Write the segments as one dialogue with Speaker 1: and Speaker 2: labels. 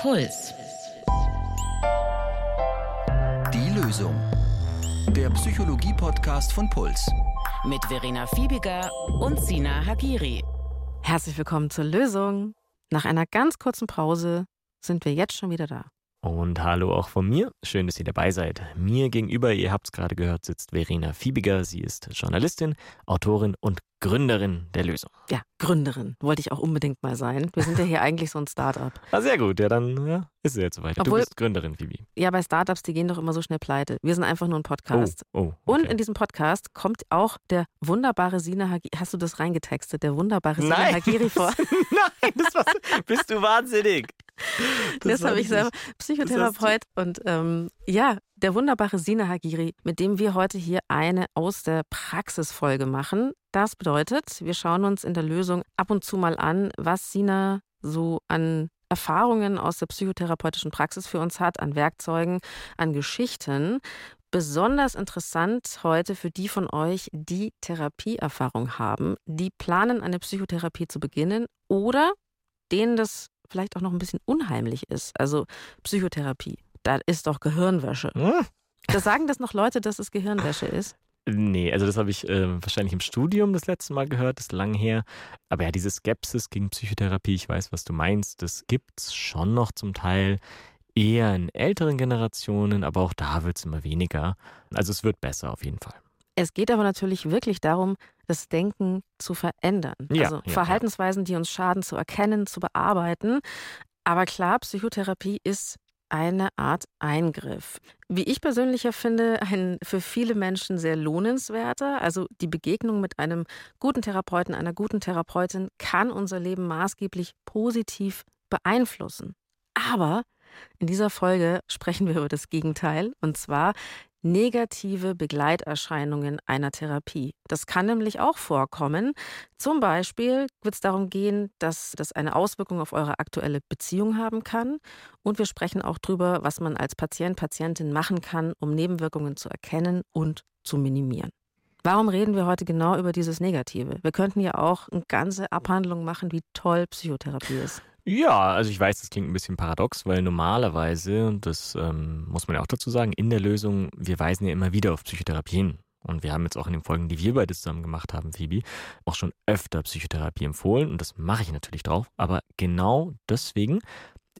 Speaker 1: Puls.
Speaker 2: Die Lösung. Der Psychologie-Podcast von Puls.
Speaker 1: Mit Verena Fiebiger und Sina Hagiri.
Speaker 3: Herzlich willkommen zur Lösung. Nach einer ganz kurzen Pause sind wir jetzt schon wieder da.
Speaker 4: Und hallo auch von mir. Schön, dass ihr dabei seid. Mir gegenüber, ihr habt es gerade gehört, sitzt Verena Fiebiger. Sie ist Journalistin, Autorin und Gründerin der Lösung.
Speaker 3: Ja, Gründerin. Wollte ich auch unbedingt mal sein. Wir sind ja hier eigentlich so ein Start-up.
Speaker 4: Ah, sehr gut. Ja, dann ja, ist es jetzt soweit.
Speaker 3: Obwohl-
Speaker 4: du bist Gründerin, Phoebe.
Speaker 3: Ja, bei Startups, die gehen doch immer so schnell pleite. Wir sind einfach nur ein Podcast.
Speaker 4: Oh, oh.
Speaker 3: Und
Speaker 4: okay.
Speaker 3: in diesem Podcast kommt auch der wunderbare Sina Hagiri. Hast du das reingetextet? Der wunderbare Sina
Speaker 4: Nein.
Speaker 3: Hagiri vor.
Speaker 4: Nein, das war, bist du wahnsinnig.
Speaker 3: Das,
Speaker 4: war
Speaker 3: habe ich selber. Psychotherapeut. Und ähm, ja, der wunderbare Sina Hagiri, mit dem wir heute hier eine aus der Praxisfolge machen. Das bedeutet, wir schauen uns in der Lösung ab und zu mal an, was Sina so an Erfahrungen aus der psychotherapeutischen Praxis für uns hat, an Werkzeugen, an Geschichten. Besonders interessant heute für die von euch, die Therapieerfahrung haben, die planen, eine Psychotherapie zu beginnen oder denen das vielleicht auch noch ein bisschen unheimlich ist. Also Psychotherapie, da ist doch Gehirnwäsche.
Speaker 4: Hm?
Speaker 3: Da sagen das noch Leute, dass es Gehirnwäsche ist.
Speaker 4: Nee, also das habe ich äh, wahrscheinlich im Studium das letzte Mal gehört, das ist lang her. Aber ja, diese Skepsis gegen Psychotherapie, ich weiß, was du meinst, das gibt's schon noch zum Teil eher in älteren Generationen, aber auch da wird's immer weniger. Also es wird besser auf jeden Fall.
Speaker 3: Es geht aber natürlich wirklich darum, das Denken zu verändern.
Speaker 4: Ja,
Speaker 3: also
Speaker 4: ja,
Speaker 3: Verhaltensweisen, die uns schaden, zu erkennen, zu bearbeiten. Aber klar, Psychotherapie ist eine Art Eingriff. Wie ich persönlich finde, ein für viele Menschen sehr lohnenswerter. Also die Begegnung mit einem guten Therapeuten, einer guten Therapeutin kann unser Leben maßgeblich positiv beeinflussen. Aber in dieser Folge sprechen wir über das Gegenteil, und zwar negative Begleiterscheinungen einer Therapie. Das kann nämlich auch vorkommen. Zum Beispiel wird es darum gehen, dass das eine Auswirkung auf eure aktuelle Beziehung haben kann. Und wir sprechen auch darüber, was man als Patient, Patientin machen kann, um Nebenwirkungen zu erkennen und zu minimieren. Warum reden wir heute genau über dieses Negative? Wir könnten ja auch eine ganze Abhandlung machen, wie toll Psychotherapie ist.
Speaker 4: Ja, also ich weiß, das klingt ein bisschen paradox, weil normalerweise, und das ähm, muss man ja auch dazu sagen, in der Lösung, wir weisen ja immer wieder auf Psychotherapie hin. Und wir haben jetzt auch in den Folgen, die wir beide zusammen gemacht haben, Phoebe, auch schon öfter Psychotherapie empfohlen. Und das mache ich natürlich drauf. Aber genau deswegen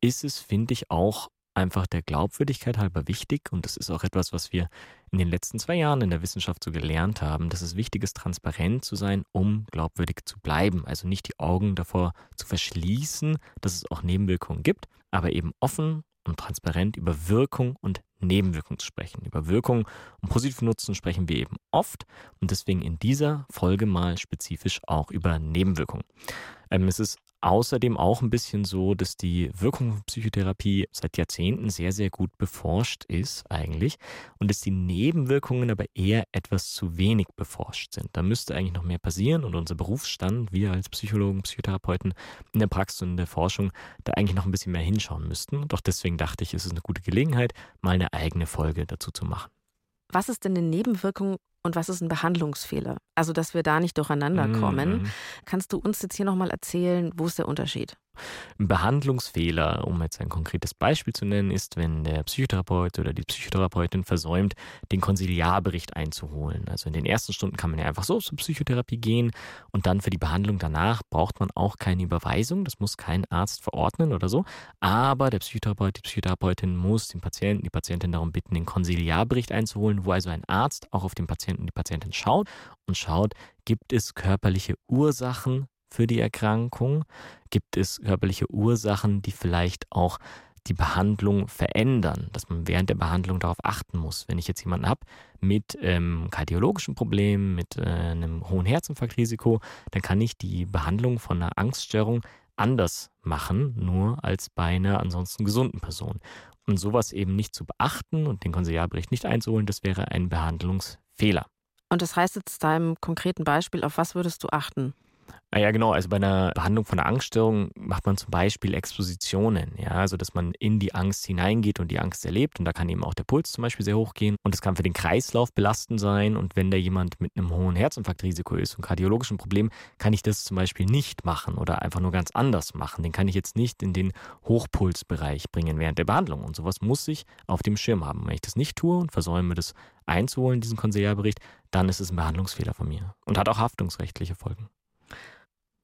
Speaker 4: ist es, finde ich, auch einfach der Glaubwürdigkeit halber wichtig. Und das ist auch etwas, was wir in den letzten zwei Jahren in der Wissenschaft so gelernt haben, dass es wichtig ist, transparent zu sein, um glaubwürdig zu bleiben. Also nicht die Augen davor zu verschließen, dass es auch Nebenwirkungen gibt, aber eben offen und transparent über Wirkung und Nebenwirkung zu sprechen. Über Wirkung und positiven Nutzen sprechen wir eben oft und deswegen in dieser Folge mal spezifisch auch über Nebenwirkungen. Ähm, es ist außerdem auch ein bisschen so, dass die Wirkung von Psychotherapie seit Jahrzehnten sehr, sehr gut beforscht ist eigentlich und dass die Nebenwirkungen aber eher etwas zu wenig beforscht sind. Da müsste eigentlich noch mehr passieren und unser Berufsstand, wir als Psychologen, Psychotherapeuten in der Praxis und in der Forschung, da eigentlich noch ein bisschen mehr hinschauen müssten. Doch deswegen dachte ich, es ist eine gute Gelegenheit, mal eine eigene Folge dazu zu machen.
Speaker 3: Was ist denn eine Nebenwirkung und was ist ein Behandlungsfehler? Also, dass wir da nicht durcheinander kommen.
Speaker 4: Mhm.
Speaker 3: Kannst du uns jetzt hier nochmal erzählen, wo ist der Unterschied?
Speaker 4: Ein Behandlungsfehler, um jetzt ein konkretes Beispiel zu nennen, ist, wenn der Psychotherapeut oder die Psychotherapeutin versäumt, den Konsiliarbericht einzuholen. Also in den ersten Stunden kann man ja einfach so zur Psychotherapie gehen und dann für die Behandlung danach braucht man auch keine Überweisung. Das muss kein Arzt verordnen oder so. Aber der Psychotherapeut, die Psychotherapeutin muss den Patienten, die Patientin darum bitten, den Konsiliarbericht einzuholen, wo also ein Arzt auch auf den Patienten und die Patientin schaut und schaut, gibt es körperliche Ursachen für die Erkrankung? Gibt es körperliche Ursachen, die vielleicht auch die Behandlung verändern, dass man während der Behandlung darauf achten muss. Wenn ich jetzt jemanden habe mit ähm, kardiologischen Problemen, mit äh, einem hohen Herzinfarktrisiko, dann kann ich die Behandlung von einer Angststörung anders machen, nur als bei einer ansonsten gesunden Person. Und sowas eben nicht zu beachten und den Konsiliarbericht nicht einzuholen, das wäre ein Behandlungsfehler.
Speaker 3: Und das heißt jetzt da im konkreten Beispiel, auf was würdest du achten?
Speaker 4: Ah ja, genau. Also bei einer Behandlung von einer Angststörung macht man zum Beispiel Expositionen, ja, also dass man in die Angst hineingeht und die Angst erlebt. Und da kann eben auch der Puls zum Beispiel sehr hoch gehen. Und es kann für den Kreislauf belastend sein. Und wenn da jemand mit einem hohen Herzinfarktrisiko ist und kardiologischen Problemen, kann ich das zum Beispiel nicht machen oder einfach nur ganz anders machen. Den kann ich jetzt nicht in den Hochpulsbereich bringen während der Behandlung. Und sowas muss ich auf dem Schirm haben. Wenn ich das nicht tue und versäume, das einzuholen, diesen Konsiliarbericht, dann ist es ein Behandlungsfehler von mir und hat auch haftungsrechtliche Folgen.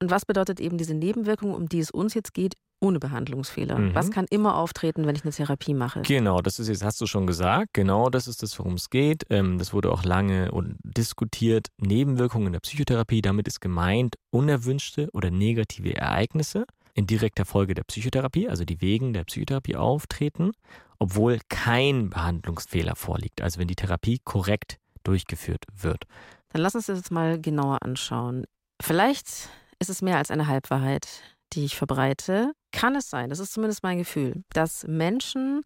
Speaker 3: Und was bedeutet eben diese Nebenwirkung, um die es uns jetzt geht, ohne Behandlungsfehler? Mhm. Was kann immer auftreten, wenn ich eine Therapie mache?
Speaker 4: Genau, das ist jetzt, hast du schon gesagt, genau das ist das, worum es geht. Ähm, das wurde auch lange diskutiert. Nebenwirkungen in der Psychotherapie, damit ist gemeint unerwünschte oder negative Ereignisse in direkter Folge der Psychotherapie, also die wegen der Psychotherapie auftreten, obwohl kein Behandlungsfehler vorliegt, also wenn die Therapie korrekt durchgeführt wird.
Speaker 3: Dann lass uns das jetzt mal genauer anschauen. Vielleicht ist es mehr als eine Halbwahrheit, die ich verbreite. Kann es sein, das ist zumindest mein Gefühl, dass Menschen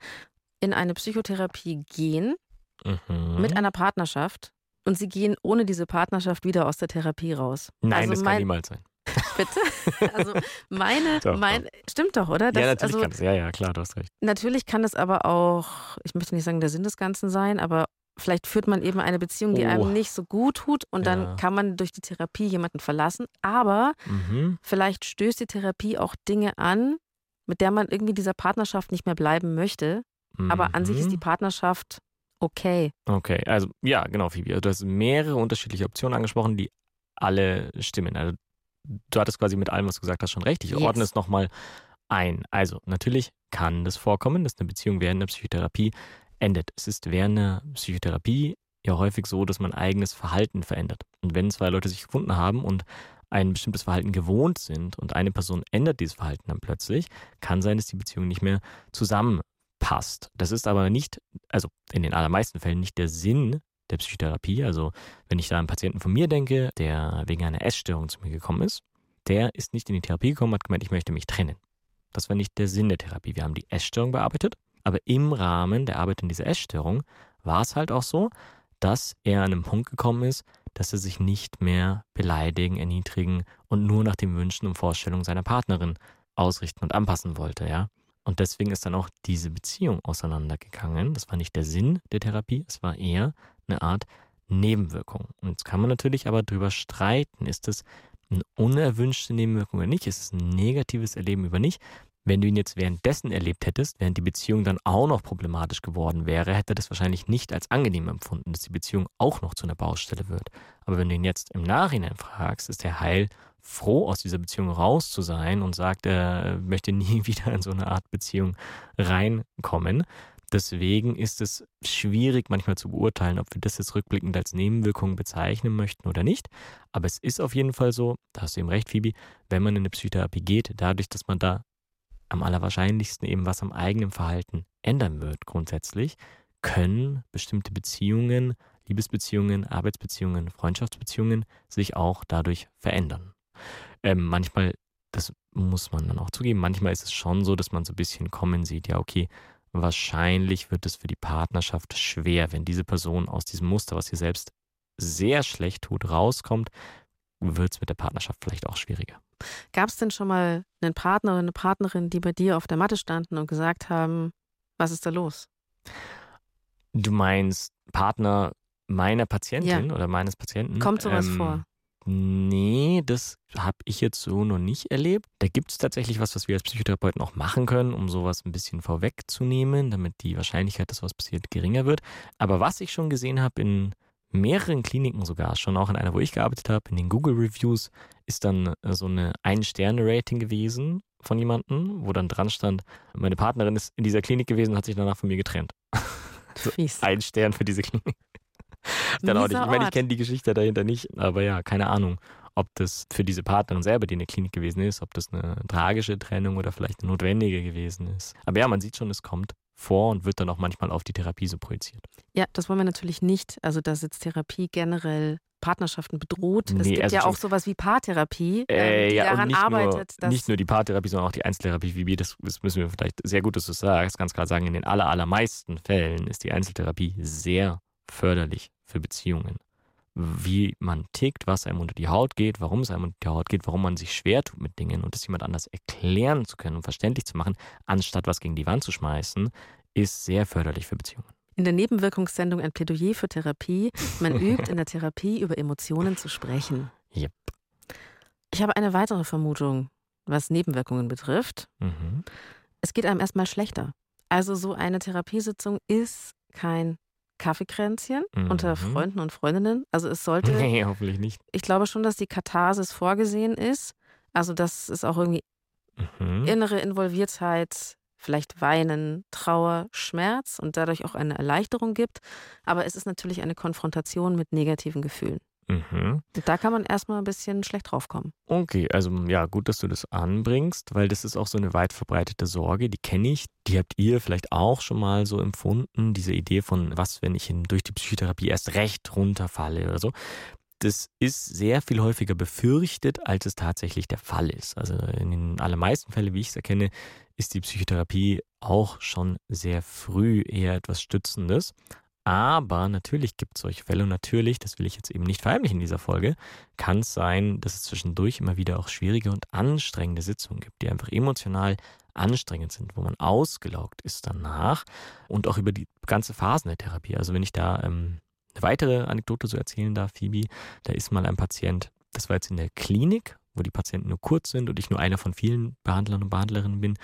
Speaker 3: in eine Psychotherapie gehen mhm. mit einer Partnerschaft und sie gehen ohne diese Partnerschaft wieder aus der Therapie raus.
Speaker 4: Nein, also das mein, kann niemals sein.
Speaker 3: Bitte? Also meine, doch, mein, doch. stimmt doch, oder?
Speaker 4: Das, ja, natürlich also, kann es. Ja, ja, klar, du hast recht.
Speaker 3: Natürlich kann es aber auch, ich möchte nicht sagen, der Sinn des Ganzen sein, aber vielleicht führt man eben eine Beziehung, die oh. einem nicht so gut tut und ja. dann kann man durch die Therapie jemanden verlassen. Aber mhm. vielleicht stößt die Therapie auch Dinge an, mit der man irgendwie dieser Partnerschaft nicht mehr bleiben möchte. Mhm. Aber an sich ist die mhm. Partnerschaft okay.
Speaker 4: Okay, also ja, genau, Phoebe. Also du hast mehrere unterschiedliche Optionen angesprochen, die alle stimmen. Also du hattest quasi mit allem, was du gesagt hast, schon recht. Ich yes. ordne es nochmal ein. Also natürlich kann das vorkommen, dass eine Beziehung während der Psychotherapie endet. Es ist während einer Psychotherapie ja häufig so, dass man eigenes Verhalten verändert. Und wenn zwei Leute sich gefunden haben und ein bestimmtes Verhalten gewohnt sind und eine Person ändert dieses Verhalten dann plötzlich, kann sein, dass die Beziehung nicht mehr zusammenpasst. Das ist aber nicht, also in den allermeisten Fällen nicht der Sinn der Psychotherapie. Also wenn ich da an einen Patienten von mir denke, der wegen einer Essstörung zu mir gekommen ist, der ist nicht in die Therapie gekommen, hat gemeint, ich möchte mich trennen. Das war nicht der Sinn der Therapie. Wir haben die Essstörung bearbeitet aber im Rahmen der Arbeit in dieser Essstörung war es halt auch so, dass er an einen Punkt gekommen ist, dass er sich nicht mehr beleidigen, erniedrigen und nur nach den Wünschen und Vorstellungen seiner Partnerin ausrichten und anpassen wollte, ja. Und deswegen ist dann auch diese Beziehung auseinandergegangen. Das war nicht der Sinn der Therapie, es war eher eine Art Nebenwirkung. Und jetzt kann man natürlich aber darüber streiten, ist es eine unerwünschte Nebenwirkung oder nicht? Ist es ein negatives Erleben über nicht? Wenn du ihn jetzt währenddessen erlebt hättest, während die Beziehung dann auch noch problematisch geworden wäre, hätte er das wahrscheinlich nicht als angenehm empfunden, dass die Beziehung auch noch zu einer Baustelle wird. Aber wenn du ihn jetzt im Nachhinein fragst, ist er heil froh, aus dieser Beziehung raus zu sein und sagt, er möchte nie wieder in so eine Art Beziehung reinkommen. Deswegen ist es schwierig manchmal zu beurteilen, ob wir das jetzt rückblickend als Nebenwirkung bezeichnen möchten oder nicht. Aber es ist auf jeden Fall so, da hast du eben recht, Phoebe, wenn man in eine Psychotherapie geht, dadurch, dass man da am allerwahrscheinlichsten eben was am eigenen Verhalten ändern wird grundsätzlich, können bestimmte Beziehungen, Liebesbeziehungen, Arbeitsbeziehungen, Freundschaftsbeziehungen sich auch dadurch verändern. Ähm, manchmal, das muss man dann auch zugeben, manchmal ist es schon so, dass man so ein bisschen kommen sieht, ja, okay, wahrscheinlich wird es für die Partnerschaft schwer, wenn diese Person aus diesem Muster, was sie selbst sehr schlecht tut, rauskommt, wird es mit der Partnerschaft vielleicht auch schwieriger.
Speaker 3: Gab es denn schon mal einen Partner oder eine Partnerin, die bei dir auf der Matte standen und gesagt haben, was ist da los?
Speaker 4: Du meinst Partner meiner Patientin ja. oder meines Patienten?
Speaker 3: Kommt sowas ähm, vor?
Speaker 4: Nee, das habe ich jetzt so noch nicht erlebt. Da gibt es tatsächlich was, was wir als Psychotherapeuten auch machen können, um sowas ein bisschen vorwegzunehmen, damit die Wahrscheinlichkeit, dass was passiert, geringer wird. Aber was ich schon gesehen habe in mehreren Kliniken sogar, schon auch in einer, wo ich gearbeitet habe, in den Google Reviews, ist dann äh, so eine Ein-Sterne-Rating gewesen von jemandem, wo dann dran stand, meine Partnerin ist in dieser Klinik gewesen und hat sich danach von mir getrennt.
Speaker 3: Fies.
Speaker 4: Ein Stern für diese Klinik. Dann auch nicht. Ich meine, ich kenne die Geschichte dahinter nicht, aber ja, keine Ahnung, ob das für diese Partnerin selber, die in der Klinik gewesen ist, ob das eine tragische Trennung oder vielleicht eine notwendige gewesen ist. Aber ja, man sieht schon, es kommt vor und wird dann auch manchmal auf die Therapie so projiziert.
Speaker 3: Ja, das wollen wir natürlich nicht. Also, dass jetzt Therapie generell Partnerschaften bedroht. Nee, es gibt also ja auch sowas wie Paartherapie, äh, die ja, daran nicht arbeitet.
Speaker 4: Nur, nicht nur die Paartherapie, sondern auch die Einzeltherapie, wie wir das, das müssen wir vielleicht sehr gut, dass du sagst, ganz klar sagen, in den aller, allermeisten Fällen ist die Einzeltherapie sehr förderlich für Beziehungen. wie man tickt, was einem unter die Haut geht, warum es einem unter die Haut geht, warum man sich schwer tut mit Dingen und das jemand anders erklären zu können und verständlich zu machen, anstatt was gegen die Wand zu schmeißen, ist sehr förderlich für Beziehungen.
Speaker 3: In der Nebenwirkungssendung ein Plädoyer für Therapie. Man übt in der Therapie über Emotionen zu sprechen.
Speaker 4: Yep.
Speaker 3: Ich habe eine weitere Vermutung, was Nebenwirkungen betrifft.
Speaker 4: Mhm.
Speaker 3: Es geht einem erstmal schlechter. Also so eine Therapiesitzung ist kein Kaffeekränzchen
Speaker 4: Mhm.
Speaker 3: unter Freunden und Freundinnen. Also es sollte,
Speaker 4: Nee, hoffentlich nicht.
Speaker 3: ich glaube schon, dass die Katharsis vorgesehen ist. Also dass es auch irgendwie
Speaker 4: Mhm.
Speaker 3: innere Involviertheit, vielleicht Weinen, Trauer, Schmerz und dadurch auch eine Erleichterung gibt. Aber es ist natürlich eine Konfrontation mit negativen Gefühlen.
Speaker 4: Mhm.
Speaker 3: Da kann man erstmal ein bisschen schlecht draufkommen.
Speaker 4: Okay, also ja, gut, dass du das anbringst, weil das ist auch so eine weit verbreitete Sorge, die kenne ich, die habt ihr vielleicht auch schon mal so empfunden, diese Idee von, was, wenn ich durch die Psychotherapie erst recht runterfalle oder so. Das ist sehr viel häufiger befürchtet, als es tatsächlich der Fall ist. Also in den allermeisten Fällen, wie ich es erkenne, ist die Psychotherapie auch schon sehr früh eher etwas Stützendes. Aber natürlich gibt es solche Fälle und natürlich, das will ich jetzt eben nicht verheimlichen in dieser Folge, kann es sein, dass es zwischendurch immer wieder auch schwierige und anstrengende Sitzungen gibt, die einfach emotional anstrengend sind, wo man ausgelaugt ist danach und auch über die ganze Phasen der Therapie. Also wenn ich da ähm, eine weitere Anekdote so erzählen darf, Phoebe, da ist mal ein Patient, das war jetzt in der Klinik, wo die Patienten nur kurz sind und ich nur einer von vielen Behandlern und Behandlerinnen bin,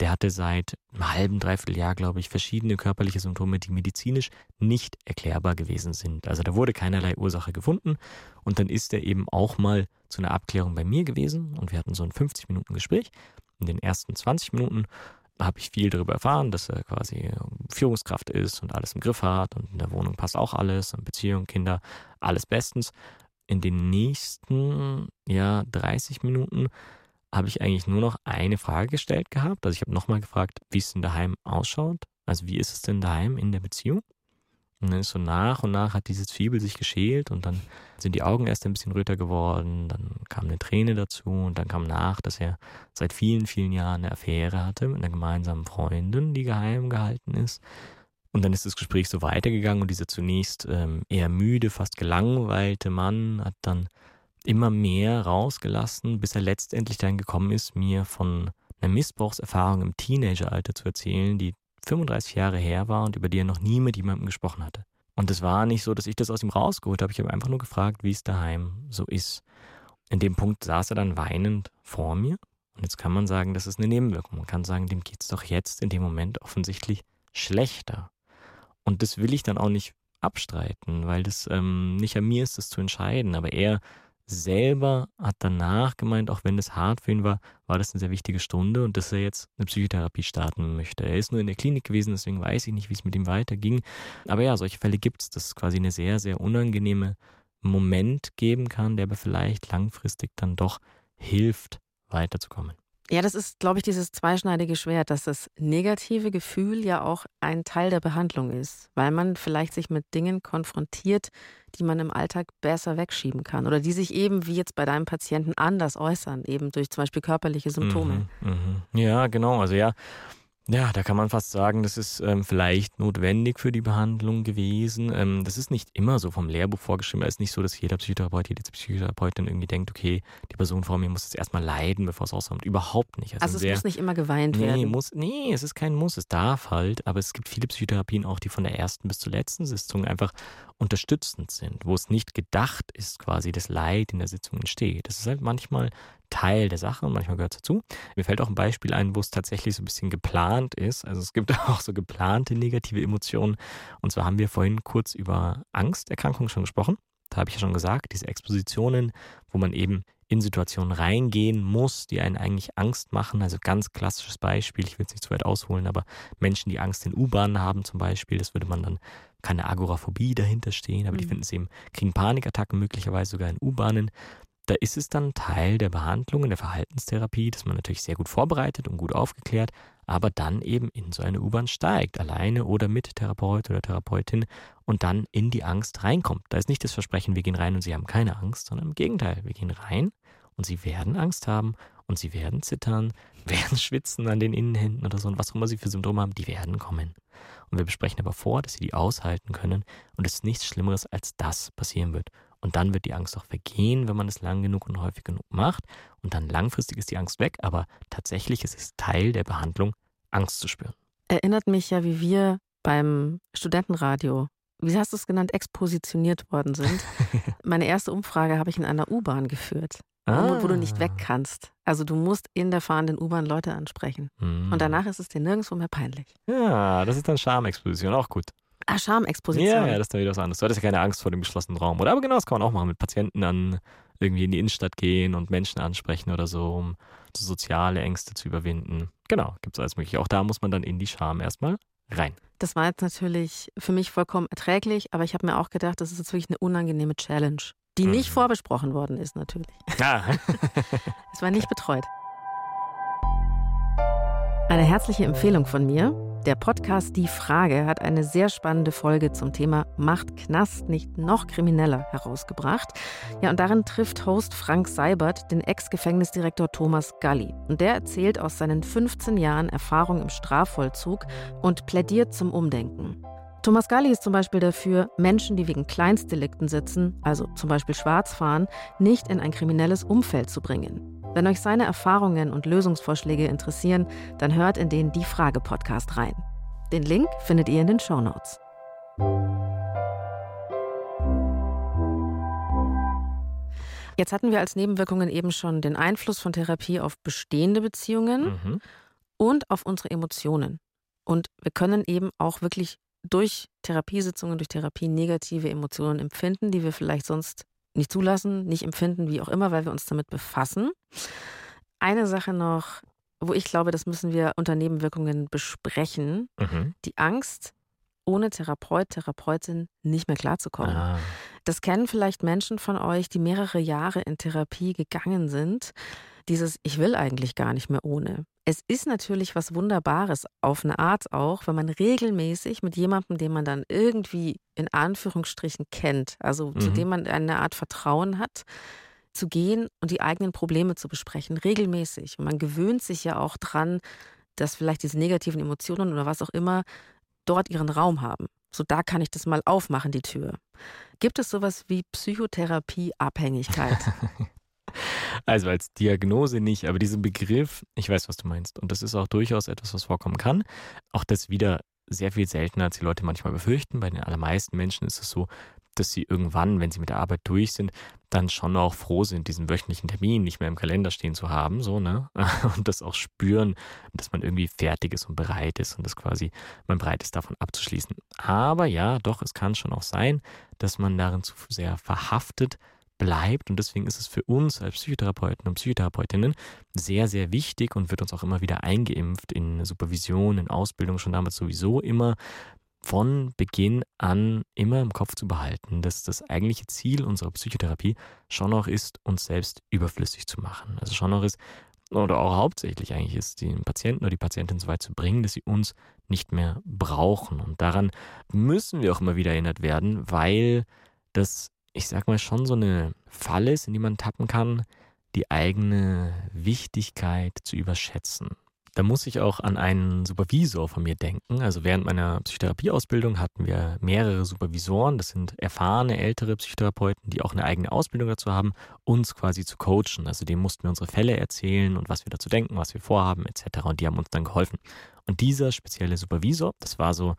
Speaker 4: der hatte seit einem halben, dreiviertel Jahr, glaube ich, verschiedene körperliche Symptome, die medizinisch nicht erklärbar gewesen sind. Also da wurde keinerlei Ursache gefunden. Und dann ist er eben auch mal zu einer Abklärung bei mir gewesen und wir hatten so ein 50 Minuten Gespräch. In den ersten 20 Minuten habe ich viel darüber erfahren, dass er quasi Führungskraft ist und alles im Griff hat und in der Wohnung passt auch alles und Beziehung, Kinder, alles bestens. In den nächsten ja 30 Minuten habe ich eigentlich nur noch eine Frage gestellt gehabt. Also ich habe nochmal gefragt, wie es denn daheim ausschaut. Also wie ist es denn daheim in der Beziehung? Und dann ist so nach und nach hat dieses Fibel sich geschält und dann sind die Augen erst ein bisschen röter geworden, dann kam eine Träne dazu und dann kam nach, dass er seit vielen, vielen Jahren eine Affäre hatte mit einer gemeinsamen Freundin, die geheim gehalten ist. Und dann ist das Gespräch so weitergegangen und dieser zunächst ähm, eher müde, fast gelangweilte Mann hat dann immer mehr rausgelassen, bis er letztendlich dann gekommen ist, mir von einer Missbrauchserfahrung im Teenageralter zu erzählen, die 35 Jahre her war und über die er noch nie mit jemandem gesprochen hatte. Und es war nicht so, dass ich das aus ihm rausgeholt habe. Ich habe einfach nur gefragt, wie es daheim so ist. In dem Punkt saß er dann weinend vor mir. Und jetzt kann man sagen, das ist eine Nebenwirkung. Man kann sagen, dem geht es doch jetzt in dem Moment offensichtlich schlechter. Und das will ich dann auch nicht abstreiten, weil das ähm, nicht an mir ist, das zu entscheiden. Aber er selber hat danach gemeint, auch wenn es hart für ihn war, war das eine sehr wichtige Stunde und dass er jetzt eine Psychotherapie starten möchte. Er ist nur in der Klinik gewesen, deswegen weiß ich nicht, wie es mit ihm weiterging. Aber ja, solche Fälle gibt es, dass es quasi eine sehr, sehr unangenehme Moment geben kann, der aber vielleicht langfristig dann doch hilft, weiterzukommen.
Speaker 3: Ja, das ist, glaube ich, dieses zweischneidige Schwert, dass das negative Gefühl ja auch ein Teil der Behandlung ist, weil man vielleicht sich mit Dingen konfrontiert, die man im Alltag besser wegschieben kann oder die sich eben, wie jetzt bei deinem Patienten, anders äußern, eben durch zum Beispiel körperliche Symptome.
Speaker 4: Mhm, mhm. Ja, genau. Also ja, ja, da kann man fast sagen, das ist ähm, vielleicht notwendig für die Behandlung gewesen. Ähm, das ist nicht immer so vom Lehrbuch vorgeschrieben. Es ist nicht so, dass jeder Psychotherapeut, jede Psychotherapeutin irgendwie denkt, okay, die Person vor mir muss jetzt erstmal leiden, bevor es rauskommt. Überhaupt nicht.
Speaker 3: Also, es
Speaker 4: sehr,
Speaker 3: muss nicht immer geweint
Speaker 4: nee,
Speaker 3: werden.
Speaker 4: Muss, nee, es ist kein Muss. Es darf halt. Aber es gibt viele Psychotherapien auch, die von der ersten bis zur letzten Sitzung einfach unterstützend sind, wo es nicht gedacht ist, quasi das Leid in der Sitzung entsteht. Das ist halt manchmal Teil der Sache und manchmal gehört es dazu. Mir fällt auch ein Beispiel ein, wo es tatsächlich so ein bisschen geplant ist. Also es gibt auch so geplante negative Emotionen. Und zwar haben wir vorhin kurz über Angsterkrankungen schon gesprochen. Da habe ich ja schon gesagt, diese Expositionen, wo man eben in Situationen reingehen muss, die einen eigentlich Angst machen. Also ganz klassisches Beispiel, ich will es nicht zu weit ausholen, aber Menschen, die Angst in U-Bahnen haben zum Beispiel, das würde man dann keine Agoraphobie dahinter stehen, aber die
Speaker 3: Mhm.
Speaker 4: finden es eben, kriegen Panikattacken möglicherweise sogar in U-Bahnen. Da ist es dann Teil der Behandlung, in der Verhaltenstherapie, dass man natürlich sehr gut vorbereitet und gut aufgeklärt, aber dann eben in so eine U-Bahn steigt, alleine oder mit Therapeut oder Therapeutin und dann in die Angst reinkommt. Da ist nicht das Versprechen, wir gehen rein und sie haben keine Angst, sondern im Gegenteil, wir gehen rein und sie werden Angst haben und sie werden zittern, werden schwitzen an den Innenhänden oder so und was auch immer sie für Symptome haben, die werden kommen. Und wir besprechen aber vor, dass sie die aushalten können und es nichts Schlimmeres als das passieren wird. Und dann wird die Angst auch vergehen, wenn man es lang genug und häufig genug macht. Und dann langfristig ist die Angst weg. Aber tatsächlich ist es Teil der Behandlung, Angst zu spüren.
Speaker 3: Erinnert mich ja, wie wir beim Studentenradio, wie hast du es genannt, expositioniert worden sind. Meine erste Umfrage habe ich in einer U-Bahn geführt. Ah. Wo du nicht weg kannst. Also du musst in der fahrenden U-Bahn Leute ansprechen. Mhm. Und danach ist es dir nirgendwo mehr peinlich.
Speaker 4: Ja, das ist dann Schamexposition, auch gut.
Speaker 3: Ah, Schamexposition.
Speaker 4: Ja, ja, das ist dann wieder was anderes. Du hattest ja keine Angst vor dem geschlossenen Raum, oder? Aber genau, das kann man auch machen, mit Patienten dann irgendwie in die Innenstadt gehen und Menschen ansprechen oder so, um so soziale Ängste zu überwinden. Genau, gibt es alles mögliche. Auch da muss man dann in die Scham erstmal rein.
Speaker 3: Das war jetzt natürlich für mich vollkommen erträglich, aber ich habe mir auch gedacht, das ist jetzt wirklich eine unangenehme Challenge, die mhm. nicht vorbesprochen worden ist natürlich. Ja. es war nicht betreut. Eine herzliche Empfehlung von mir. Der Podcast Die Frage hat eine sehr spannende Folge zum Thema Macht Knast nicht noch krimineller herausgebracht. Ja, und darin trifft Host Frank Seibert den Ex-Gefängnisdirektor Thomas Galli. Und der erzählt aus seinen 15 Jahren Erfahrung im Strafvollzug und plädiert zum Umdenken. Thomas Galli ist zum Beispiel dafür, Menschen, die wegen Kleinstdelikten sitzen, also zum Beispiel schwarz fahren, nicht in ein kriminelles Umfeld zu bringen. Wenn euch seine Erfahrungen und Lösungsvorschläge interessieren, dann hört in den Die Frage Podcast rein. Den Link findet ihr in den Show Notes. Jetzt hatten wir als Nebenwirkungen eben schon den Einfluss von Therapie auf bestehende Beziehungen mhm. und auf unsere Emotionen. Und wir können eben auch wirklich durch Therapiesitzungen, durch Therapie negative Emotionen empfinden, die wir vielleicht sonst nicht zulassen, nicht empfinden, wie auch immer, weil wir uns damit befassen. Eine Sache noch, wo ich glaube, das müssen wir unter Nebenwirkungen besprechen. Mhm. Die Angst, ohne Therapeut, Therapeutin nicht mehr klarzukommen. Ah. Das kennen vielleicht Menschen von euch, die mehrere Jahre in Therapie gegangen sind. Dieses Ich will eigentlich gar nicht mehr ohne. Es ist natürlich was Wunderbares, auf eine Art auch, wenn man regelmäßig mit jemandem, den man dann irgendwie in Anführungsstrichen kennt, also mhm. zu dem man eine Art Vertrauen hat, zu gehen und die eigenen Probleme zu besprechen, regelmäßig. Und man gewöhnt sich ja auch dran, dass vielleicht diese negativen Emotionen oder was auch immer dort ihren Raum haben. So, da kann ich das mal aufmachen, die Tür. Gibt es sowas wie Psychotherapieabhängigkeit?
Speaker 4: Also als Diagnose nicht, aber diesen Begriff, ich weiß, was du meinst. Und das ist auch durchaus etwas, was vorkommen kann. Auch das wieder sehr viel seltener, als die Leute manchmal befürchten. Bei den allermeisten Menschen ist es so, dass sie irgendwann, wenn sie mit der Arbeit durch sind, dann schon auch froh sind, diesen wöchentlichen Termin nicht mehr im Kalender stehen zu haben, so, ne? Und das auch spüren, dass man irgendwie fertig ist und bereit ist und dass quasi man bereit ist, davon abzuschließen. Aber ja, doch, es kann schon auch sein, dass man darin zu sehr verhaftet bleibt. Und deswegen ist es für uns als Psychotherapeuten und Psychotherapeutinnen sehr, sehr wichtig und wird uns auch immer wieder eingeimpft in Supervision, in Ausbildung, schon damals sowieso immer von Beginn an immer im Kopf zu behalten, dass das eigentliche Ziel unserer Psychotherapie schon noch ist, uns selbst überflüssig zu machen. Also schon noch ist, oder auch hauptsächlich eigentlich ist, den Patienten oder die Patientin so weit zu bringen, dass sie uns nicht mehr brauchen. Und daran müssen wir auch immer wieder erinnert werden, weil das ich sag mal, schon so eine Falle ist, in die man tappen kann, die eigene Wichtigkeit zu überschätzen. Da muss ich auch an einen Supervisor von mir denken. Also während meiner Psychotherapieausbildung hatten wir mehrere Supervisoren. Das sind erfahrene, ältere Psychotherapeuten, die auch eine eigene Ausbildung dazu haben, uns quasi zu coachen. Also dem mussten wir unsere Fälle erzählen und was wir dazu denken, was wir vorhaben, etc. Und die haben uns dann geholfen. Und dieser spezielle Supervisor, das war so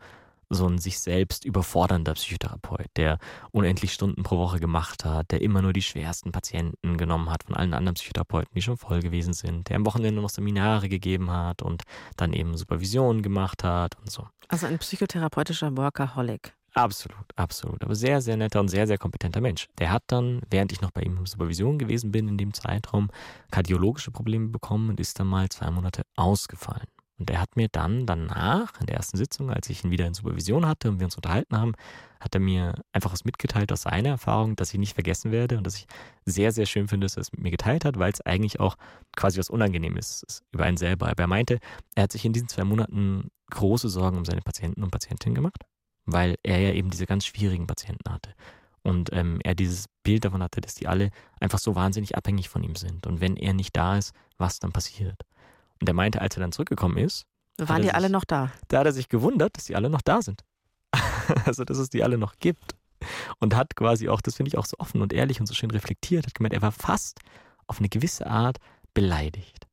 Speaker 4: so ein sich selbst überfordernder Psychotherapeut, der unendlich Stunden pro Woche gemacht hat, der immer nur die schwersten Patienten genommen hat von allen anderen Psychotherapeuten, die schon voll gewesen sind, der am Wochenende noch Seminare gegeben hat und dann eben Supervisionen gemacht hat und so.
Speaker 3: Also ein psychotherapeutischer Workaholic.
Speaker 4: Absolut, absolut. Aber sehr, sehr netter und sehr, sehr kompetenter Mensch. Der hat dann, während ich noch bei ihm in Supervision gewesen bin, in dem Zeitraum kardiologische Probleme bekommen und ist dann mal zwei Monate ausgefallen. Und er hat mir dann danach, in der ersten Sitzung, als ich ihn wieder in Supervision hatte und wir uns unterhalten haben, hat er mir einfach was mitgeteilt aus seiner Erfahrung, dass ich nicht vergessen werde und dass ich sehr, sehr schön finde, dass er es mit mir geteilt hat, weil es eigentlich auch quasi was Unangenehmes ist über einen selber. Aber er meinte, er hat sich in diesen zwei Monaten große Sorgen um seine Patienten und Patientinnen gemacht, weil er ja eben diese ganz schwierigen Patienten hatte. Und ähm, er dieses Bild davon hatte, dass die alle einfach so wahnsinnig abhängig von ihm sind. Und wenn er nicht da ist, was dann passiert. Und er meinte, als er dann zurückgekommen ist.
Speaker 3: Waren die sich, alle noch da?
Speaker 4: Da hat er sich gewundert, dass die alle noch da sind. also, dass es die alle noch gibt. und hat quasi auch, das finde ich auch so offen und ehrlich und so schön reflektiert, hat gemeint, er war fast auf eine gewisse Art beleidigt.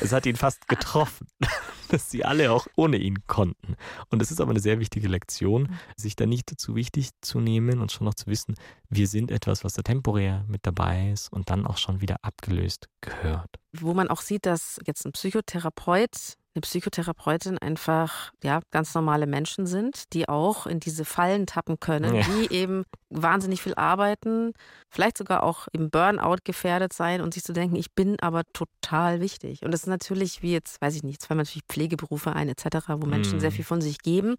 Speaker 4: Es hat ihn fast getroffen, dass sie alle auch ohne ihn konnten. Und es ist aber eine sehr wichtige Lektion, sich da nicht zu wichtig zu nehmen und schon noch zu wissen, wir sind etwas, was da temporär mit dabei ist und dann auch schon wieder abgelöst gehört.
Speaker 3: Wo man auch sieht, dass jetzt ein Psychotherapeut eine Psychotherapeutin einfach ja ganz normale Menschen sind, die auch in diese Fallen tappen können,
Speaker 4: Ja.
Speaker 3: die eben wahnsinnig viel arbeiten, vielleicht sogar auch im Burnout gefährdet sein und sich zu denken, ich bin aber total wichtig. Und das ist natürlich wie jetzt, weiß ich nicht, jetzt fallen natürlich Pflegeberufe ein etc., wo Menschen
Speaker 4: Mhm.
Speaker 3: sehr viel von sich geben.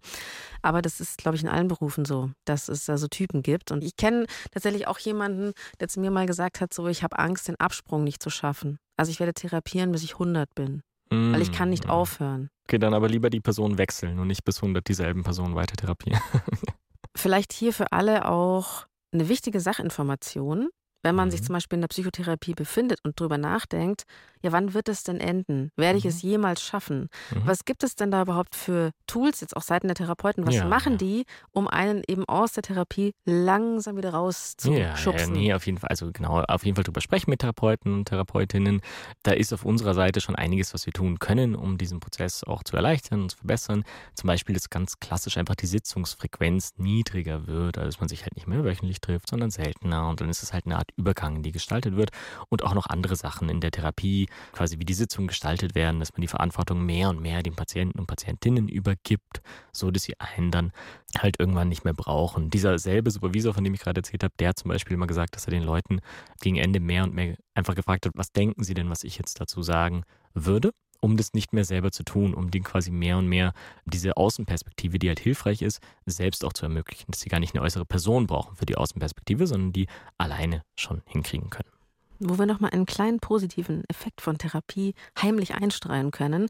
Speaker 3: Aber das ist, glaube ich, in allen Berufen so, dass es da so Typen gibt. Und ich kenne tatsächlich auch jemanden, der zu mir mal gesagt hat, so ich habe Angst, den Absprung nicht zu schaffen. Also ich werde therapieren, bis ich 100 bin. Weil ich kann nicht
Speaker 4: Mm.
Speaker 3: aufhören.
Speaker 4: Okay, dann aber lieber die Person wechseln und nicht bis 100 dieselben Personen weiter therapieren.
Speaker 3: Vielleicht hier für alle auch eine wichtige Sachinformation, wenn man sich
Speaker 4: Mhm.
Speaker 3: zum Beispiel in der Psychotherapie befindet und drüber nachdenkt, ja, wann wird es denn enden? Werde ich
Speaker 4: Mhm.
Speaker 3: es jemals schaffen?
Speaker 4: Mhm.
Speaker 3: Was gibt es denn da überhaupt für Tools, jetzt auch Seiten der Therapeuten? Was
Speaker 4: Ja,
Speaker 3: machen
Speaker 4: ja.
Speaker 3: die, um einen eben aus der Therapie langsam wieder
Speaker 4: Ja, ja,
Speaker 3: rauszuschubsen?
Speaker 4: nee, auf jeden Fall. Also genau, auf jeden Fall drüber sprechen mit Therapeuten und Therapeutinnen. Da ist auf unserer Seite schon einiges, was wir tun können, um diesen Prozess auch zu erleichtern und zu verbessern. Zum Beispiel ist ganz klassisch einfach die Sitzungsfrequenz niedriger wird, also dass man sich halt nicht mehr wöchentlich trifft, sondern seltener. Und dann ist es halt eine Art Übergang, die gestaltet wird. Und auch noch andere Sachen in der Therapie, quasi wie die Sitzungen gestaltet werden, dass man die Verantwortung mehr und mehr den Patienten und Patientinnen übergibt, so dass sie einen dann halt irgendwann nicht mehr brauchen. Dieser selbe Supervisor, von dem ich gerade erzählt habe, der hat zum Beispiel immer gesagt, dass er den Leuten gegen Ende mehr und mehr einfach gefragt hat, was denken sie denn, was ich jetzt dazu sagen würde? Um das nicht mehr selber zu tun, um denen quasi mehr und mehr diese Außenperspektive, die halt hilfreich ist, selbst auch zu ermöglichen, dass sie gar nicht eine äußere Person brauchen für die Außenperspektive, sondern die alleine schon hinkriegen können.
Speaker 3: Wo wir nochmal einen kleinen positiven Effekt von Therapie heimlich einstreuen können.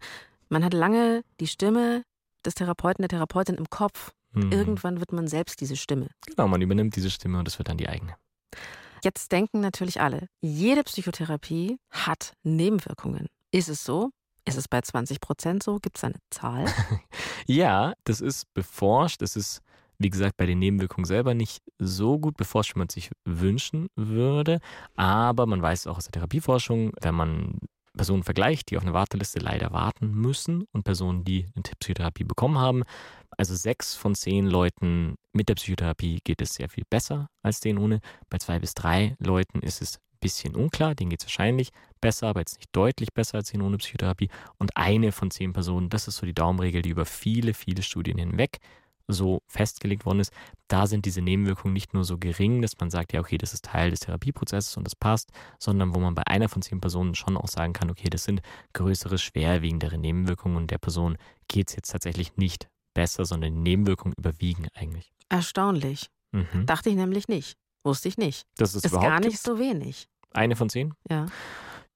Speaker 3: Man hat lange die Stimme des Therapeuten, der Therapeutin im Kopf.
Speaker 4: Mhm.
Speaker 3: Irgendwann wird man selbst diese Stimme.
Speaker 4: Genau, man übernimmt diese Stimme und es wird dann die eigene.
Speaker 3: Jetzt denken natürlich alle, jede Psychotherapie hat Nebenwirkungen. Ist es so? Ist es bei 20 Prozent so? Gibt es eine Zahl?
Speaker 4: Ja, das ist beforscht. Das ist, wie gesagt, bei den Nebenwirkungen selber nicht so gut beforscht, wie man sich wünschen würde. Aber man weiß auch aus der Therapieforschung, wenn man Personen vergleicht, die auf eine Warteliste leider warten müssen und Personen, die eine Psychotherapie bekommen haben. Also sechs von zehn Leuten mit der Psychotherapie geht es sehr viel besser als denen ohne. Bei zwei bis drei Leuten ist es bisschen unklar. Denen geht es wahrscheinlich besser, aber jetzt nicht deutlich besser als denen ohne Psychotherapie. Und eine von zehn Personen, das ist so die Daumenregel, die über viele, viele Studien hinweg so festgelegt worden ist, da sind diese Nebenwirkungen nicht nur so gering, dass man sagt, ja, okay, das ist Teil des Therapieprozesses und das passt, sondern wo man bei einer von zehn Personen schon auch sagen kann, okay, das sind größere, schwerwiegendere Nebenwirkungen und der Person geht es jetzt tatsächlich nicht besser, sondern die Nebenwirkungen überwiegen eigentlich.
Speaker 3: Erstaunlich.
Speaker 4: Mhm.
Speaker 3: Dachte ich nämlich nicht. Wusste ich nicht.
Speaker 4: Das ist,
Speaker 3: Ist gar nicht
Speaker 4: gibt.
Speaker 3: so wenig.
Speaker 4: Eine von zehn.
Speaker 3: Ja.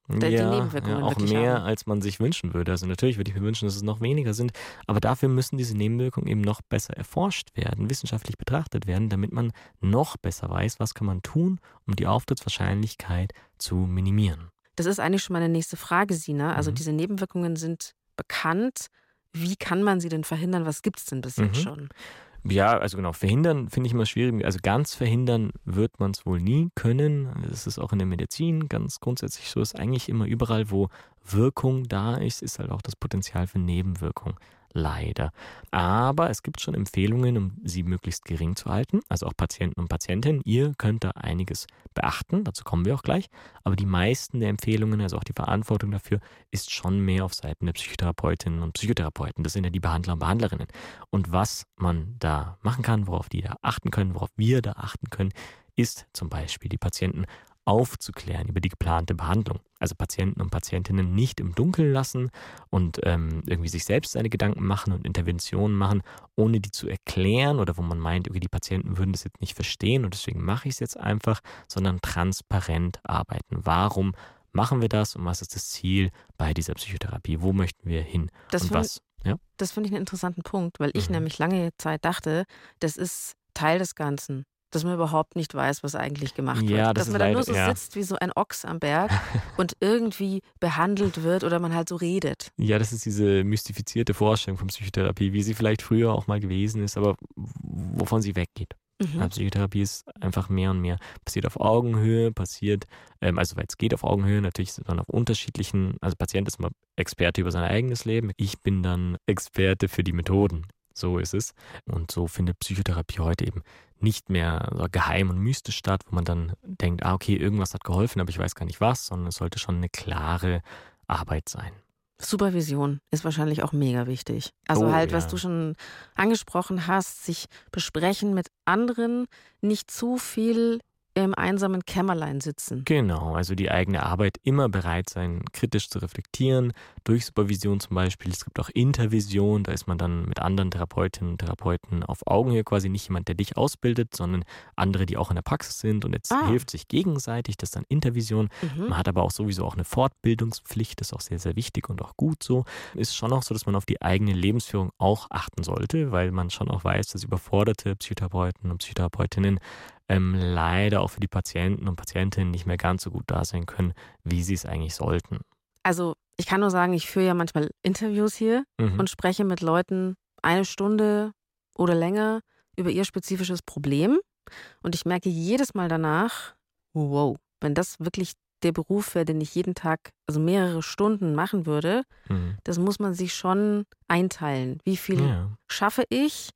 Speaker 3: die
Speaker 4: ja, ja, auch mehr,
Speaker 3: haben.
Speaker 4: als man sich wünschen würde. Also natürlich würde ich mir wünschen, dass es noch weniger sind, aber dafür müssen diese Nebenwirkungen eben noch besser erforscht werden, wissenschaftlich betrachtet werden, damit man noch besser weiß, was kann man tun, um die Auftrittswahrscheinlichkeit zu minimieren.
Speaker 3: Das ist eigentlich schon meine nächste Frage, Sina. Also
Speaker 4: Mhm.
Speaker 3: diese Nebenwirkungen sind bekannt. Wie kann man sie denn verhindern? Was gibt es denn bis jetzt
Speaker 4: Mhm.
Speaker 3: schon?
Speaker 4: Ja, also genau, verhindern finde ich immer schwierig. Also ganz verhindern wird man es wohl nie können. Das ist auch in der Medizin ganz grundsätzlich so. Ist eigentlich immer überall, wo Wirkung da ist, ist halt auch das Potenzial für Nebenwirkung. Leider. Aber es gibt schon Empfehlungen, um sie möglichst gering zu halten. Also auch Patienten und Patientinnen. Ihr könnt da einiges beachten. Dazu kommen wir auch gleich. Aber die meisten der Empfehlungen, also auch die Verantwortung dafür, ist schon mehr auf Seiten der Psychotherapeutinnen und Psychotherapeuten. Das sind ja die Behandler und Behandlerinnen. Und was man da machen kann, worauf die da achten können, worauf wir da achten können, ist zum Beispiel die Patienten aufzuklären über die geplante Behandlung. Also Patienten und Patientinnen nicht im Dunkeln lassen und ähm, irgendwie sich selbst seine Gedanken machen und Interventionen machen, ohne die zu erklären oder wo man meint, okay, die Patienten würden das jetzt nicht verstehen und deswegen mache ich es jetzt einfach, sondern transparent arbeiten. Warum machen wir das und was ist das Ziel bei dieser Psychotherapie? Wo möchten wir hin
Speaker 3: Das
Speaker 4: und was? Ja?
Speaker 3: Das finde ich einen interessanten Punkt, weil ich
Speaker 4: Mhm.
Speaker 3: nämlich lange Zeit dachte, das ist Teil des Ganzen. Dass man überhaupt nicht weiß, was eigentlich gemacht
Speaker 4: Ja,
Speaker 3: wird.
Speaker 4: das
Speaker 3: Dass man da nur
Speaker 4: leider-
Speaker 3: so
Speaker 4: ja.
Speaker 3: sitzt wie so ein Ochs am Berg und irgendwie behandelt wird oder man halt so redet.
Speaker 4: Ja, das ist diese mystifizierte Vorstellung von Psychotherapie, wie sie vielleicht früher auch mal gewesen ist, aber wovon sie weggeht. Mhm. Psychotherapie ist einfach mehr und mehr passiert auf Augenhöhe, passiert, ähm, also weil es geht auf Augenhöhe, natürlich ist man auf unterschiedlichen, also Patient ist mal Experte über sein eigenes Leben, ich bin dann Experte für die Methoden. So ist es. Und so findet Psychotherapie heute eben nicht mehr so geheim und mystisch statt, wo man dann denkt, ah, okay, irgendwas hat geholfen, aber ich weiß gar nicht was, sondern es sollte schon eine klare Arbeit sein.
Speaker 3: Supervision ist wahrscheinlich auch mega wichtig. Also
Speaker 4: Oh,
Speaker 3: halt, was
Speaker 4: ja.
Speaker 3: du schon angesprochen hast, sich besprechen mit anderen, nicht zu viel im einsamen Kämmerlein sitzen.
Speaker 4: Genau, also die eigene Arbeit immer bereit sein, kritisch zu reflektieren, durch Supervision zum Beispiel. Es gibt auch Intervision, da ist man dann mit anderen Therapeutinnen und Therapeuten auf Augenhöhe quasi nicht jemand, der dich ausbildet, sondern andere, die auch in der Praxis sind und jetzt
Speaker 3: Ah.
Speaker 4: hilft sich gegenseitig, das ist dann Intervision.
Speaker 3: Mhm.
Speaker 4: Man hat aber auch sowieso auch eine Fortbildungspflicht, das ist auch sehr, sehr wichtig und auch gut so. Ist schon auch so, dass man auf die eigene Lebensführung auch achten sollte, weil man schon auch weiß, dass überforderte Psychotherapeuten und Psychotherapeutinnen ähm, leider auch für die Patienten und Patientinnen nicht mehr ganz so gut da sein können, wie sie es eigentlich sollten.
Speaker 3: Also ich kann nur sagen, ich führe ja manchmal Interviews hier
Speaker 4: Mhm.
Speaker 3: und spreche mit Leuten eine Stunde oder länger über ihr spezifisches Problem. Und ich merke jedes Mal danach, wow, wenn das wirklich der Beruf wäre, den ich jeden Tag, also mehrere Stunden machen würde,
Speaker 4: Mhm.
Speaker 3: das muss man sich schon einteilen. Wie viel
Speaker 4: Ja.
Speaker 3: schaffe ich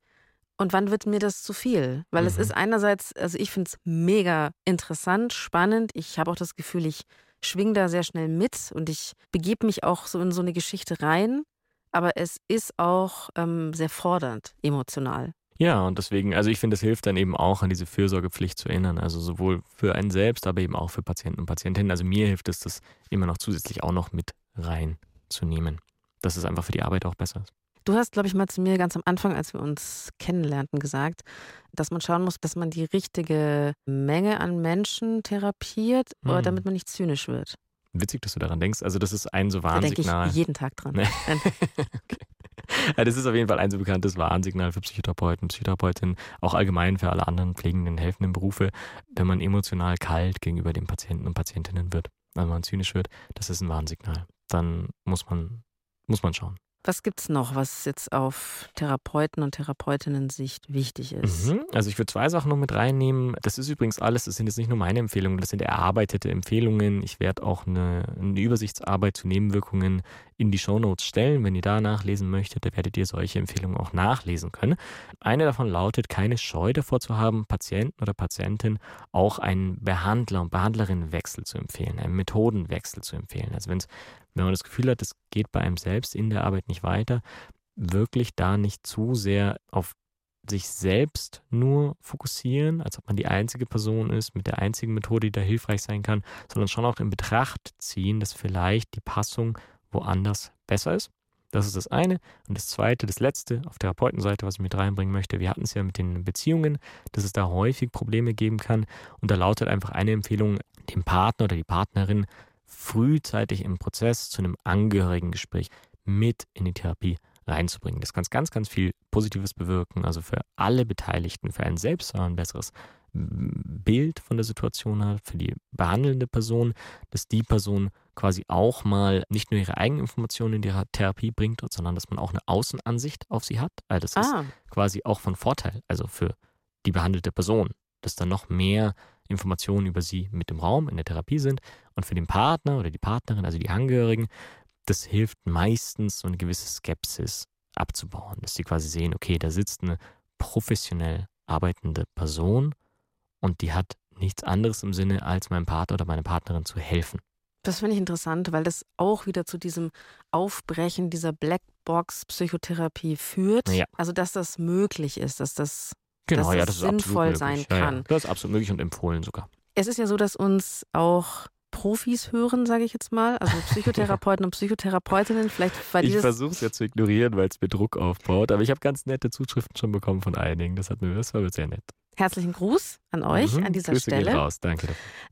Speaker 3: und wann wird mir das zu viel? Weil es
Speaker 4: Mhm.
Speaker 3: ist einerseits, also ich finde es mega interessant, spannend. Ich habe auch das Gefühl, ich schwing da sehr schnell mit und ich begebe mich auch so in so eine Geschichte rein. Aber es ist auch ähm, sehr fordernd, emotional.
Speaker 4: Ja, und deswegen, also ich finde, es hilft dann eben auch, an diese Fürsorgepflicht zu erinnern. Also sowohl für einen selbst, aber eben auch für Patienten und Patientinnen. Also mir hilft es, das immer noch zusätzlich auch noch mit reinzunehmen. Dass es einfach für die Arbeit auch besser ist.
Speaker 3: Du hast, glaube ich, mal zu mir ganz am Anfang, als wir uns kennenlernten, gesagt, dass man schauen muss, dass man die richtige Menge an Menschen therapiert, oder
Speaker 4: Mhm.
Speaker 3: damit man nicht zynisch wird.
Speaker 4: Witzig, dass du daran denkst. Also das ist ein so
Speaker 3: Da denke
Speaker 4: Warnsignal.
Speaker 3: ich jeden Tag dran.
Speaker 4: Nee. Okay. Ja, das ist auf jeden Fall ein so bekanntes Warnsignal für Psychotherapeuten, Psychotherapeutinnen, auch allgemein für alle anderen pflegenden, helfenden Berufe, wenn man emotional kalt gegenüber den Patienten und Patientinnen wird, wenn man zynisch wird, das ist ein Warnsignal. Dann muss man, muss man schauen.
Speaker 3: Was gibt's noch, was jetzt auf Therapeuten und Therapeutinnen-Sicht wichtig ist?
Speaker 4: Mhm. Also ich würde zwei Sachen noch mit reinnehmen. Das ist übrigens alles, das sind jetzt nicht nur meine Empfehlungen, das sind erarbeitete Empfehlungen. Ich werde auch eine, eine Übersichtsarbeit zu Nebenwirkungen in die Shownotes stellen. Wenn ihr da nachlesen möchtet, da werdet ihr solche Empfehlungen auch nachlesen können. Eine davon lautet, keine Scheu davor zu haben, Patienten oder Patientin auch einen Behandler und Behandlerinnenwechsel zu empfehlen, einen Methodenwechsel zu empfehlen. Also wenn man das Gefühl hat, es geht bei einem selbst in der Arbeit nicht weiter, wirklich da nicht zu sehr auf sich selbst nur fokussieren, als ob man die einzige Person ist mit der einzigen Methode, die da hilfreich sein kann, sondern schon auch in Betracht ziehen, dass vielleicht die Passung woanders besser ist. Das ist das eine. Und das zweite, das letzte auf Therapeutenseite, was ich mit reinbringen möchte, wir hatten es ja mit den Beziehungen, dass es da häufig Probleme geben kann. Und da lautet einfach eine Empfehlung, dem Partner oder die Partnerin frühzeitig im Prozess zu einem Angehörigengespräch mit in die Therapie reinzubringen. Das kann ganz, ganz viel Positives bewirken, also für alle Beteiligten, für einen selbst ein besseres Bild von der Situation hat, für die behandelnde Person, dass die Person quasi auch mal nicht nur ihre eigenen Informationen in die Therapie bringt, sondern dass man auch eine Außenansicht auf sie hat. Also das ist
Speaker 3: Ah,
Speaker 4: quasi auch von Vorteil, also für die behandelte Person, dass da noch mehr Informationen über sie mit im Raum in der Therapie sind und für den Partner oder die Partnerin, also die Angehörigen, das hilft meistens so eine gewisse Skepsis abzubauen, dass sie quasi sehen, okay, da sitzt eine professionell arbeitende Person und die hat nichts anderes im Sinne, als meinem Partner oder meiner Partnerin zu helfen.
Speaker 3: das finde ich interessant, weil das auch wieder zu diesem Aufbrechen dieser Blackbox-Psychotherapie führt.
Speaker 4: Ja.
Speaker 3: Also, dass das möglich ist, dass das.
Speaker 4: Genau,
Speaker 3: Dass
Speaker 4: ja,
Speaker 3: das
Speaker 4: das
Speaker 3: sinnvoll sein
Speaker 4: Ja, ja.
Speaker 3: kann.
Speaker 4: Das ist absolut möglich und empfohlen sogar.
Speaker 3: Es ist ja so, dass uns auch Profis hören, sage ich jetzt mal. Also Psychotherapeuten und Psychotherapeutinnen, vielleicht weil
Speaker 4: Ich versuche es ja zu ignorieren, weil es mir Druck aufbaut, aber ich habe ganz nette Zuschriften schon bekommen von einigen. Das hat mir, das war mir sehr nett.
Speaker 3: Herzlichen Gruß an euch
Speaker 4: Mhm,
Speaker 3: an dieser
Speaker 4: Grüße
Speaker 3: Stelle.
Speaker 4: Gehen raus. Danke.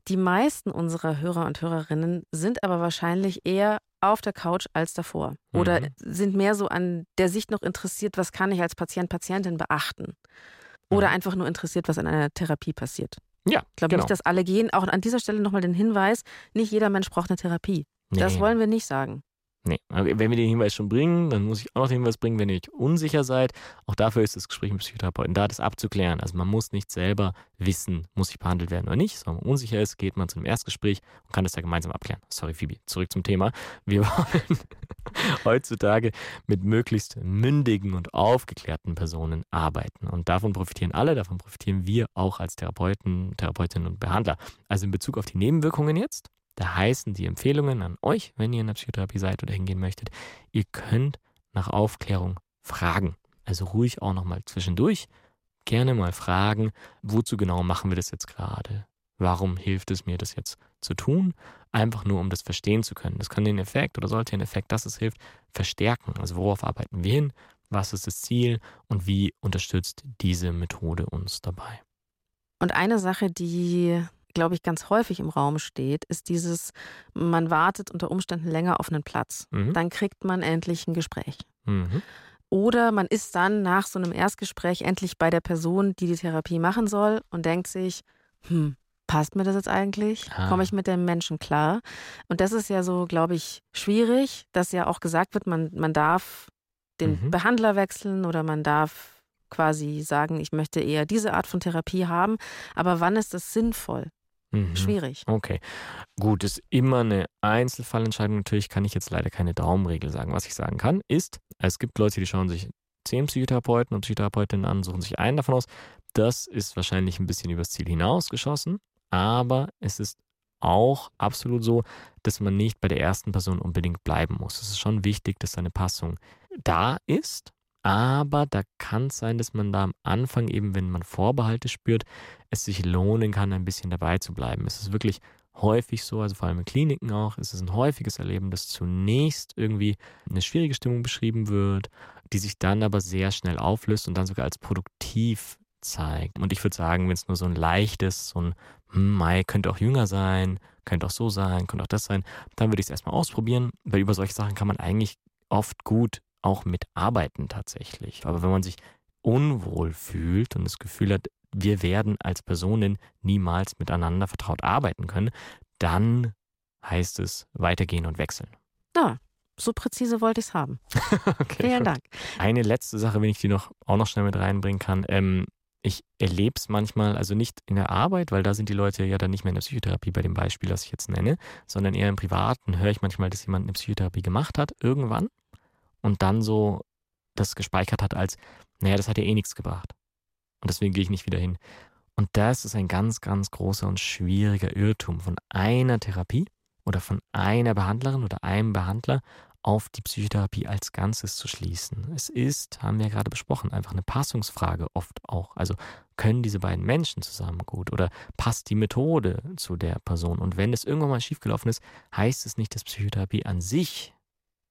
Speaker 3: Die meisten unserer Hörer und Hörerinnen sind aber wahrscheinlich eher auf der Couch als davor. Oder
Speaker 4: Mhm.
Speaker 3: sind mehr so an der Sicht noch interessiert, was kann ich als Patient, Patientin beachten. Oder
Speaker 4: Mhm.
Speaker 3: einfach nur interessiert, was in einer Therapie passiert.
Speaker 4: Ja,
Speaker 3: Ich glaube
Speaker 4: genau.
Speaker 3: nicht, dass alle gehen. Auch an dieser Stelle nochmal den Hinweis, nicht jeder Mensch braucht eine Therapie. Das
Speaker 4: Nee.
Speaker 3: wollen wir nicht sagen.
Speaker 4: Nee, wenn wir den Hinweis schon bringen, dann muss ich auch noch den Hinweis bringen, wenn ihr euch unsicher seid. Auch dafür ist das Gespräch mit Psychotherapeuten da, das abzuklären. Also man muss nicht selber wissen, muss ich behandelt werden oder nicht. Sondern wenn man unsicher ist, geht man zu einem Erstgespräch und kann das da gemeinsam abklären. Sorry, Phoebe, zurück zum Thema. Wir wollen heutzutage mit möglichst mündigen und aufgeklärten Personen arbeiten. Und davon profitieren alle, davon profitieren wir auch als Therapeuten, Therapeutinnen und Behandler. Also in Bezug auf die Nebenwirkungen jetzt, da heißen die Empfehlungen an euch, wenn ihr in der Psychotherapie seid oder hingehen möchtet, ihr könnt nach Aufklärung fragen. Also ruhig auch nochmal zwischendurch gerne mal fragen, wozu genau machen wir das jetzt gerade? Warum hilft es mir, das jetzt zu tun? Einfach nur, um das verstehen zu können. Das kann den Effekt oder sollte den Effekt, dass es hilft, verstärken. Also worauf arbeiten wir hin? Was ist das Ziel? Und wie unterstützt diese Methode uns dabei?
Speaker 3: Und eine Sache, die glaube ich, ganz häufig im Raum steht, ist dieses, man wartet unter Umständen länger auf einen Platz. Mhm. Dann kriegt man endlich ein Gespräch. Mhm. Oder man ist dann nach so einem Erstgespräch endlich bei der Person, die die Therapie machen soll und denkt sich, hm, passt mir das jetzt eigentlich? Ah. Komme ich mit dem Menschen klar? Und das ist ja so, glaube ich, schwierig, dass ja auch gesagt wird, man, man darf den mhm. Behandler wechseln oder man darf quasi sagen, ich möchte eher diese Art von Therapie haben. Aber wann ist das sinnvoll? Mhm. Schwierig.
Speaker 4: Okay. Gut, ist immer eine Einzelfallentscheidung. Natürlich kann ich jetzt leider keine Daumenregel sagen. Was ich sagen kann, ist, es gibt Leute, die schauen sich zehn Psychotherapeuten und Psychotherapeutinnen an, suchen sich einen davon aus. Das ist wahrscheinlich ein bisschen übers Ziel hinausgeschossen, aber es ist auch absolut so, dass man nicht bei der ersten Person unbedingt bleiben muss. Es ist schon wichtig, dass eine Passung da ist aber da kann es sein, dass man da am Anfang eben, wenn man Vorbehalte spürt, es sich lohnen kann, ein bisschen dabei zu bleiben. Es ist wirklich häufig so, also vor allem in Kliniken auch, es ist ein häufiges Erleben, dass zunächst irgendwie eine schwierige Stimmung beschrieben wird, die sich dann aber sehr schnell auflöst und dann sogar als produktiv zeigt. Und ich würde sagen, wenn es nur so ein leichtes, so ein hm, Mai könnte auch jünger sein, könnte auch so sein, könnte auch das sein, dann würde ich es erstmal ausprobieren, weil über solche Sachen kann man eigentlich oft gut auch mitarbeiten tatsächlich. Aber wenn man sich unwohl fühlt und das Gefühl hat, wir werden als Personen niemals miteinander vertraut arbeiten können, dann heißt es weitergehen und wechseln.
Speaker 3: Ja, so präzise wollte ich es haben. okay, Vielen gut. Dank.
Speaker 4: Eine letzte Sache, wenn ich die noch auch noch schnell mit reinbringen kann. Ähm, ich erlebe es manchmal, also nicht in der Arbeit, weil da sind die Leute ja dann nicht mehr in der Psychotherapie bei dem Beispiel, das ich jetzt nenne, sondern eher im Privaten höre ich manchmal, dass jemand eine Psychotherapie gemacht hat, irgendwann, und dann so das gespeichert hat als, naja, das hat ja eh nichts gebracht. Und deswegen gehe ich nicht wieder hin. Und das ist ein ganz, ganz großer und schwieriger Irrtum von einer Therapie oder von einer Behandlerin oder einem Behandler auf die Psychotherapie als Ganzes zu schließen. Es ist, haben wir ja gerade besprochen, einfach eine Passungsfrage oft auch. Also können diese beiden Menschen zusammen gut oder passt die Methode zu der Person? Und wenn es irgendwann mal schiefgelaufen ist, heißt es nicht, dass Psychotherapie an sich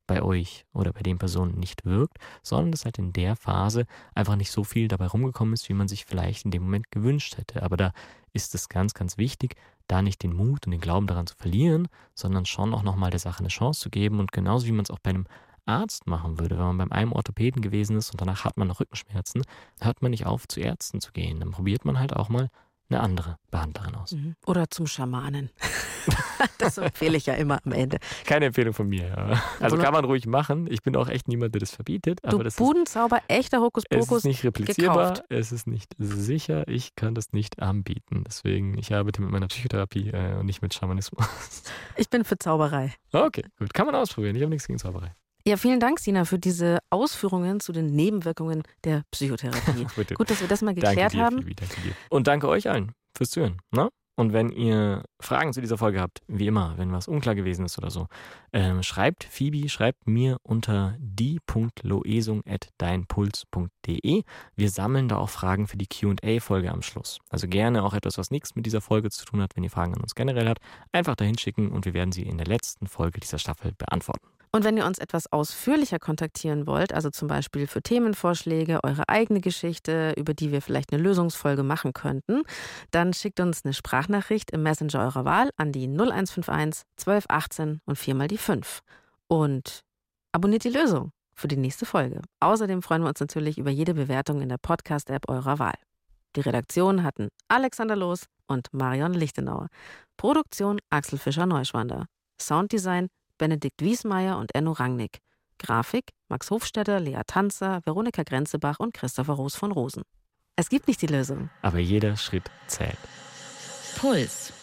Speaker 4: bei euch oder bei den Personen nicht wirkt, sondern dass halt in der Phase einfach nicht so viel dabei rumgekommen ist, wie man sich vielleicht in dem Moment gewünscht hätte. Aber da ist es ganz, ganz wichtig, da nicht den Mut und den Glauben daran zu verlieren, sondern schon auch nochmal der Sache eine Chance zu geben und genauso wie man es auch bei einem Arzt machen würde, wenn man beim einem Orthopäden gewesen ist und danach hat man noch Rückenschmerzen, hört man nicht auf, zu Ärzten zu gehen. Dann probiert man halt auch mal eine andere Behandlerin aus. Mhm.
Speaker 3: Oder zum Schamanen. das empfehle ich ja immer am Ende.
Speaker 4: Keine Empfehlung von mir. Ja. Also kann man ruhig machen. Ich bin auch echt niemand, der das verbietet.
Speaker 3: Du
Speaker 4: aber das
Speaker 3: Budenzauber, ist, echter Hokuspokus.
Speaker 4: Es ist nicht replizierbar, gekauft. es ist nicht sicher. Ich kann das nicht anbieten. Deswegen, ich arbeite mit meiner Psychotherapie äh, und nicht mit Schamanismus.
Speaker 3: Ich bin für Zauberei.
Speaker 4: Okay, gut. Kann man ausprobieren. Ich habe nichts gegen Zauberei.
Speaker 3: Ja, vielen Dank, Sina, für diese Ausführungen zu den Nebenwirkungen der Psychotherapie. Gut, dass wir das mal geklärt
Speaker 4: danke dir,
Speaker 3: haben.
Speaker 4: Phoebe, danke dir. Und danke euch allen fürs Zuhören. Ne? Und wenn ihr Fragen zu dieser Folge habt, wie immer, wenn was unklar gewesen ist oder so, ähm, schreibt Phoebe, schreibt mir unter die.loesung.deinpuls.de. Wir sammeln da auch Fragen für die QA-Folge am Schluss. Also gerne auch etwas, was nichts mit dieser Folge zu tun hat, wenn ihr Fragen an uns generell habt, einfach dahin schicken und wir werden sie in der letzten Folge dieser Staffel beantworten.
Speaker 3: Und wenn ihr uns etwas ausführlicher kontaktieren wollt, also zum Beispiel für Themenvorschläge, eure eigene Geschichte, über die wir vielleicht eine Lösungsfolge machen könnten, dann schickt uns eine Sprachnachricht im Messenger eurer Wahl an die 0151 1218 und viermal die 5. Und abonniert die Lösung für die nächste Folge. Außerdem freuen wir uns natürlich über jede Bewertung in der Podcast-App eurer Wahl. Die Redaktion hatten Alexander Loos und Marion Lichtenauer. Produktion Axel Fischer-Neuschwander. Sounddesign Benedikt Wiesmeier und Enno Rangnick. Grafik Max Hofstetter, Lea Tanzer, Veronika Grenzebach und Christopher Roos von Rosen. Es gibt nicht die Lösung.
Speaker 4: Aber jeder Schritt zählt.
Speaker 1: Puls.